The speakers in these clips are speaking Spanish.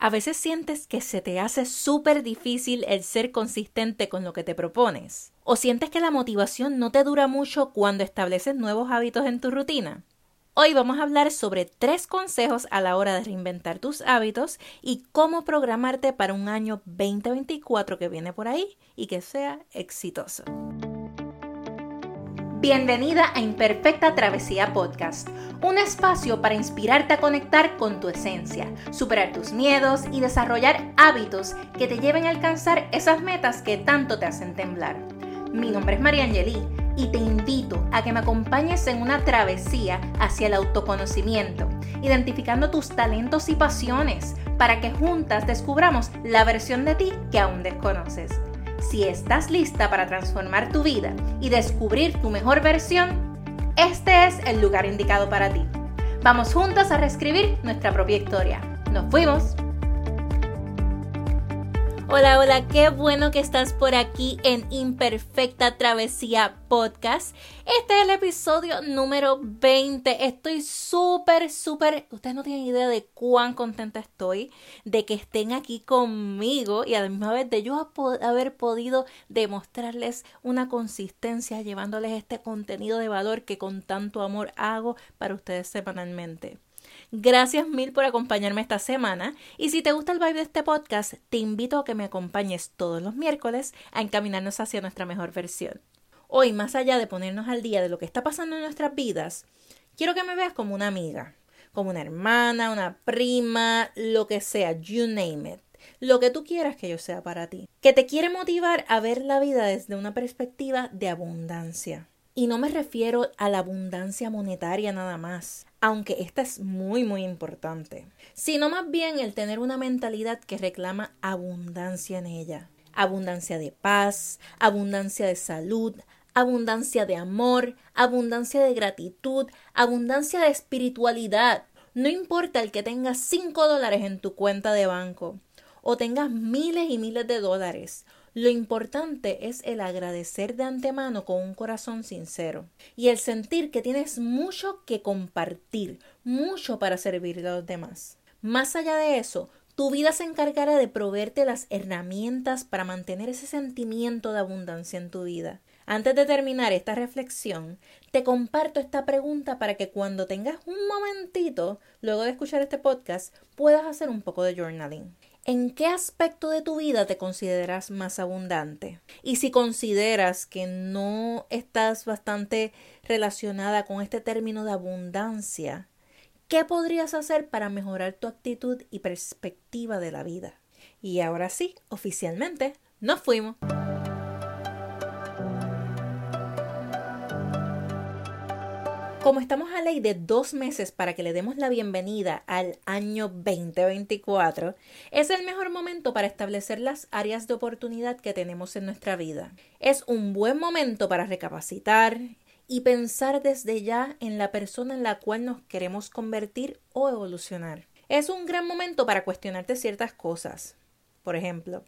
A veces sientes que se te hace súper difícil el ser consistente con lo que te propones. O sientes que la motivación no te dura mucho cuando estableces nuevos hábitos en tu rutina. Hoy vamos a hablar sobre tres consejos a la hora de reinventar tus hábitos y cómo programarte para un año 2024 que viene por ahí y que sea exitoso. Bienvenida a Imperfecta Travesía Podcast, un espacio para inspirarte a conectar con tu esencia, superar tus miedos y desarrollar hábitos que te lleven a alcanzar esas metas que tanto te hacen temblar. Mi nombre es María Angelí y te invito a que me acompañes en una travesía hacia el autoconocimiento, identificando tus talentos y pasiones para que juntas descubramos la versión de ti que aún desconoces. Si estás lista para transformar tu vida y descubrir tu mejor versión, este es el lugar indicado para ti. Vamos juntos a reescribir nuestra propia historia. ¡Nos fuimos! Hola, hola, qué bueno que estás por aquí en Imperfecta Travesía Podcast. Este es el episodio número 20. Estoy súper, súper, ustedes no tienen idea de cuán contenta estoy de que estén aquí conmigo y a la misma vez de yo haber podido demostrarles una consistencia llevándoles este contenido de valor que con tanto amor hago para ustedes semanalmente. Gracias mil por acompañarme esta semana y si te gusta el vibe de este podcast, te invito a que me acompañes todos los miércoles a encaminarnos hacia nuestra mejor versión. Hoy, más allá de ponernos al día de lo que está pasando en nuestras vidas, quiero que me veas como una amiga, como una hermana, una prima, lo que sea, you name it lo que tú quieras que yo sea para ti, que te quiere motivar a ver la vida desde una perspectiva de abundancia. Y no me refiero a la abundancia monetaria nada más, aunque esta es muy muy importante, sino más bien el tener una mentalidad que reclama abundancia en ella. Abundancia de paz, abundancia de salud, abundancia de amor, abundancia de gratitud, abundancia de espiritualidad. No importa el que tengas 5 dólares en tu cuenta de banco o tengas miles y miles de dólares lo importante es el agradecer de antemano con un corazón sincero y el sentir que tienes mucho que compartir, mucho para servir a los demás. Más allá de eso, tu vida se encargará de proveerte las herramientas para mantener ese sentimiento de abundancia en tu vida. Antes de terminar esta reflexión, te comparto esta pregunta para que cuando tengas un momentito, luego de escuchar este podcast, puedas hacer un poco de journaling. ¿En qué aspecto de tu vida te consideras más abundante? Y si consideras que no estás bastante relacionada con este término de abundancia, ¿qué podrías hacer para mejorar tu actitud y perspectiva de la vida? Y ahora sí, oficialmente, nos fuimos. Como estamos a ley de dos meses para que le demos la bienvenida al año 2024, es el mejor momento para establecer las áreas de oportunidad que tenemos en nuestra vida. Es un buen momento para recapacitar y pensar desde ya en la persona en la cual nos queremos convertir o evolucionar. Es un gran momento para cuestionarte ciertas cosas. Por ejemplo,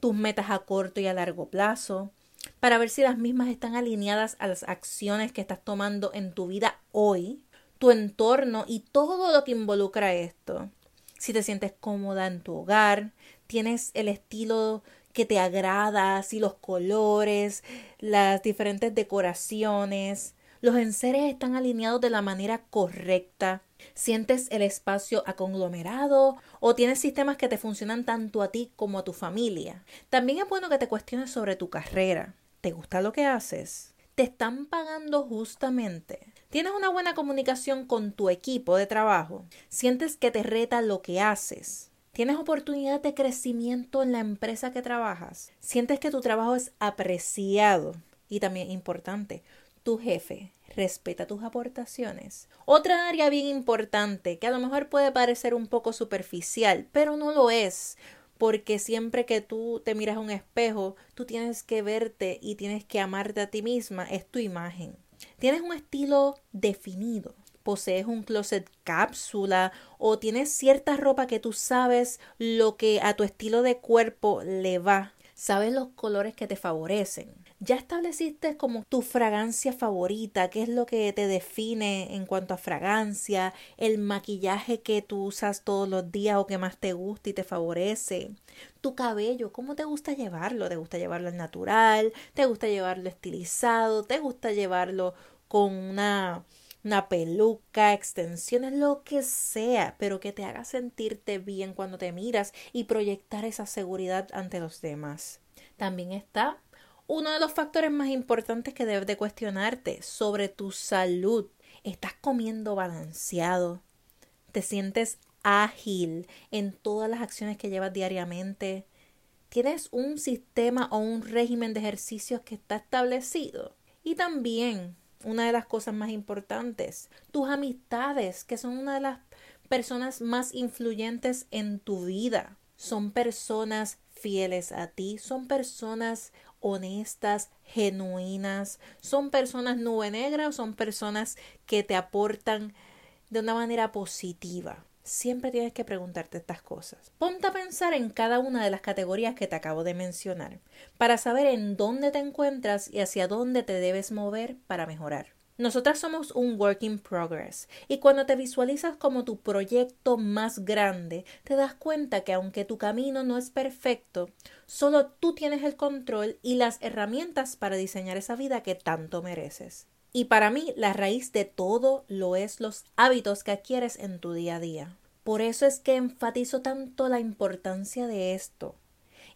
tus metas a corto y a largo plazo, para ver si las mismas están alineadas a las acciones que estás tomando en tu vida hoy, tu entorno y todo lo que involucra esto. Si te sientes cómoda en tu hogar, tienes el estilo que te agrada, si los colores, las diferentes decoraciones, los enseres están alineados de la manera correcta, sientes el espacio aconglomerado o tienes sistemas que te funcionan tanto a ti como a tu familia. También es bueno que te cuestiones sobre tu carrera. ¿Te gusta lo que haces? ¿Te están pagando justamente? ¿Tienes una buena comunicación con tu equipo de trabajo? ¿Sientes que te reta lo que haces? ¿Tienes oportunidad de crecimiento en la empresa que trabajas? ¿Sientes que tu trabajo es apreciado? Y también importante, tu jefe respeta tus aportaciones. Otra área bien importante que a lo mejor puede parecer un poco superficial, pero no lo es, porque siempre que tú te miras a un espejo, tú tienes que verte y tienes que amarte a ti misma, es tu imagen. Tienes un estilo definido, posees un closet cápsula o tienes cierta ropa que tú sabes lo que a tu estilo de cuerpo le va, sabes los colores que te favorecen. Ya estableciste como tu fragancia favorita, qué es lo que te define en cuanto a fragancia, el maquillaje que tú usas todos los días o que más te gusta y te favorece, tu cabello, cómo te gusta llevarlo, te gusta llevarlo natural, te gusta llevarlo estilizado, te gusta llevarlo con una una peluca, extensiones, lo que sea, pero que te haga sentirte bien cuando te miras y proyectar esa seguridad ante los demás. También está uno de los factores más importantes que debes de cuestionarte sobre tu salud. ¿Estás comiendo balanceado? ¿Te sientes ágil en todas las acciones que llevas diariamente? ¿Tienes un sistema o un régimen de ejercicios que está establecido? Y también una de las cosas más importantes, tus amistades, que son una de las personas más influyentes en tu vida. Son personas fieles a ti, son personas honestas, genuinas, son personas nube negra o son personas que te aportan de una manera positiva. Siempre tienes que preguntarte estas cosas. Ponte a pensar en cada una de las categorías que te acabo de mencionar, para saber en dónde te encuentras y hacia dónde te debes mover para mejorar. Nosotras somos un work in progress y cuando te visualizas como tu proyecto más grande, te das cuenta que aunque tu camino no es perfecto, solo tú tienes el control y las herramientas para diseñar esa vida que tanto mereces. Y para mí la raíz de todo lo es los hábitos que adquieres en tu día a día. Por eso es que enfatizo tanto la importancia de esto.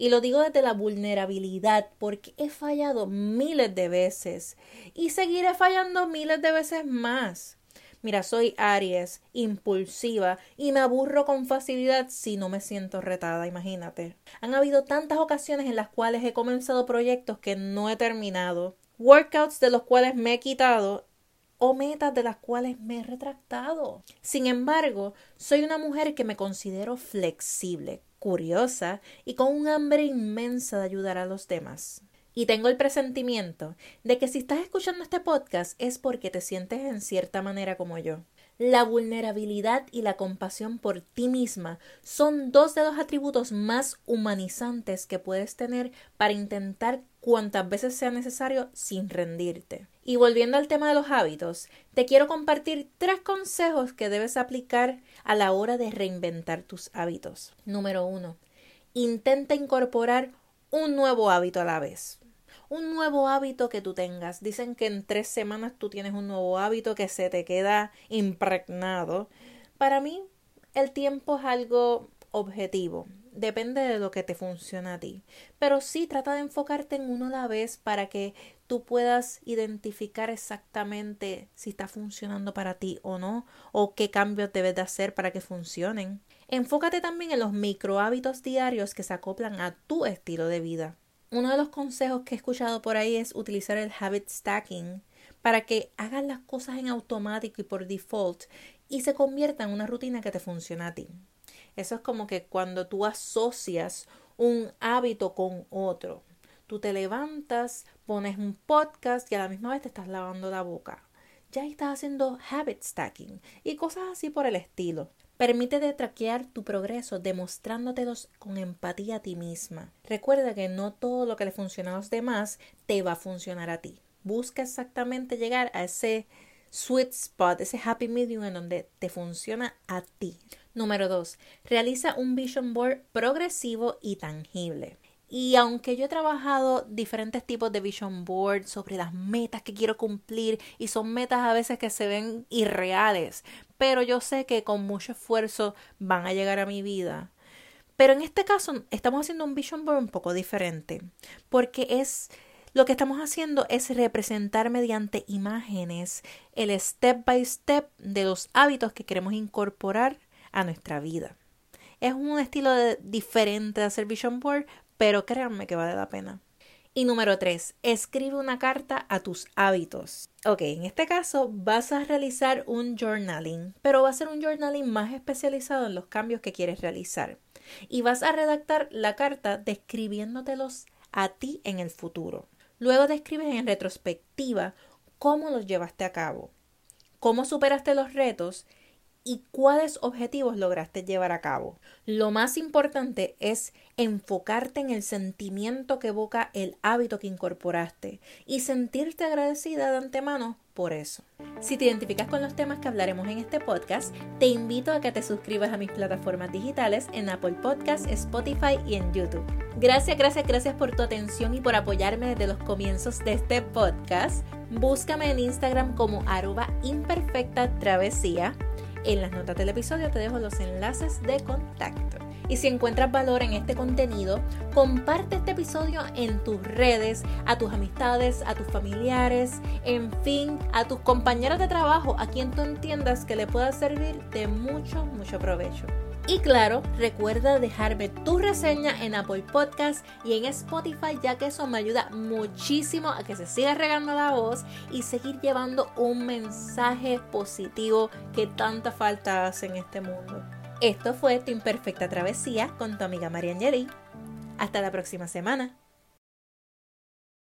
Y lo digo desde la vulnerabilidad porque he fallado miles de veces y seguiré fallando miles de veces más. Mira, soy Aries, impulsiva y me aburro con facilidad si no me siento retada, imagínate. Han habido tantas ocasiones en las cuales he comenzado proyectos que no he terminado workouts de los cuales me he quitado o metas de las cuales me he retractado. Sin embargo, soy una mujer que me considero flexible, curiosa y con un hambre inmensa de ayudar a los demás. Y tengo el presentimiento de que si estás escuchando este podcast es porque te sientes en cierta manera como yo. La vulnerabilidad y la compasión por ti misma son dos de los atributos más humanizantes que puedes tener para intentar cuantas veces sea necesario sin rendirte. Y volviendo al tema de los hábitos, te quiero compartir tres consejos que debes aplicar a la hora de reinventar tus hábitos. Número uno, intenta incorporar un nuevo hábito a la vez un nuevo hábito que tú tengas. Dicen que en tres semanas tú tienes un nuevo hábito que se te queda impregnado. Para mí, el tiempo es algo objetivo. Depende de lo que te funciona a ti. Pero sí trata de enfocarte en uno a la vez para que tú puedas identificar exactamente si está funcionando para ti o no, o qué cambios debes de hacer para que funcionen. Enfócate también en los micro hábitos diarios que se acoplan a tu estilo de vida. Uno de los consejos que he escuchado por ahí es utilizar el habit stacking para que hagas las cosas en automático y por default y se convierta en una rutina que te funciona a ti. Eso es como que cuando tú asocias un hábito con otro. Tú te levantas, pones un podcast y a la misma vez te estás lavando la boca. Ya estás haciendo habit stacking y cosas así por el estilo. Permítete traquear tu progreso demostrándotelos con empatía a ti misma. Recuerda que no todo lo que le funciona a los demás te va a funcionar a ti. Busca exactamente llegar a ese sweet spot, ese happy medium en donde te funciona a ti. Número 2. Realiza un vision board progresivo y tangible. Y aunque yo he trabajado diferentes tipos de vision board sobre las metas que quiero cumplir y son metas a veces que se ven irreales, pero yo sé que con mucho esfuerzo van a llegar a mi vida. Pero en este caso estamos haciendo un vision board un poco diferente, porque es lo que estamos haciendo es representar mediante imágenes el step by step de los hábitos que queremos incorporar a nuestra vida. Es un estilo diferente de hacer vision board, pero créanme que vale la pena. Y número 3, escribe una carta a tus hábitos. Ok, en este caso vas a realizar un journaling, pero va a ser un journaling más especializado en los cambios que quieres realizar. Y vas a redactar la carta describiéndotelos a ti en el futuro. Luego describes en retrospectiva cómo los llevaste a cabo, cómo superaste los retos y cuáles objetivos lograste llevar a cabo. Lo más importante es enfocarte en el sentimiento que evoca el hábito que incorporaste y sentirte agradecida de antemano por eso. Si te identificas con los temas que hablaremos en este podcast, te invito a que te suscribas a mis plataformas digitales en Apple Podcasts, Spotify y en YouTube. Gracias, gracias, gracias por tu atención y por apoyarme desde los comienzos de este podcast. Búscame en Instagram como arroba imperfecta travesía en las notas del episodio te dejo los enlaces de contacto. Y si encuentras valor en este contenido, comparte este episodio en tus redes, a tus amistades, a tus familiares, en fin, a tus compañeros de trabajo, a quien tú entiendas que le pueda servir de mucho, mucho provecho. Y claro, recuerda dejarme tu reseña en Apple Podcast y en Spotify, ya que eso me ayuda muchísimo a que se siga regando la voz y seguir llevando un mensaje positivo que tanta falta hace en este mundo. Esto fue Tu Imperfecta Travesía con tu amiga Marian Hasta la próxima semana.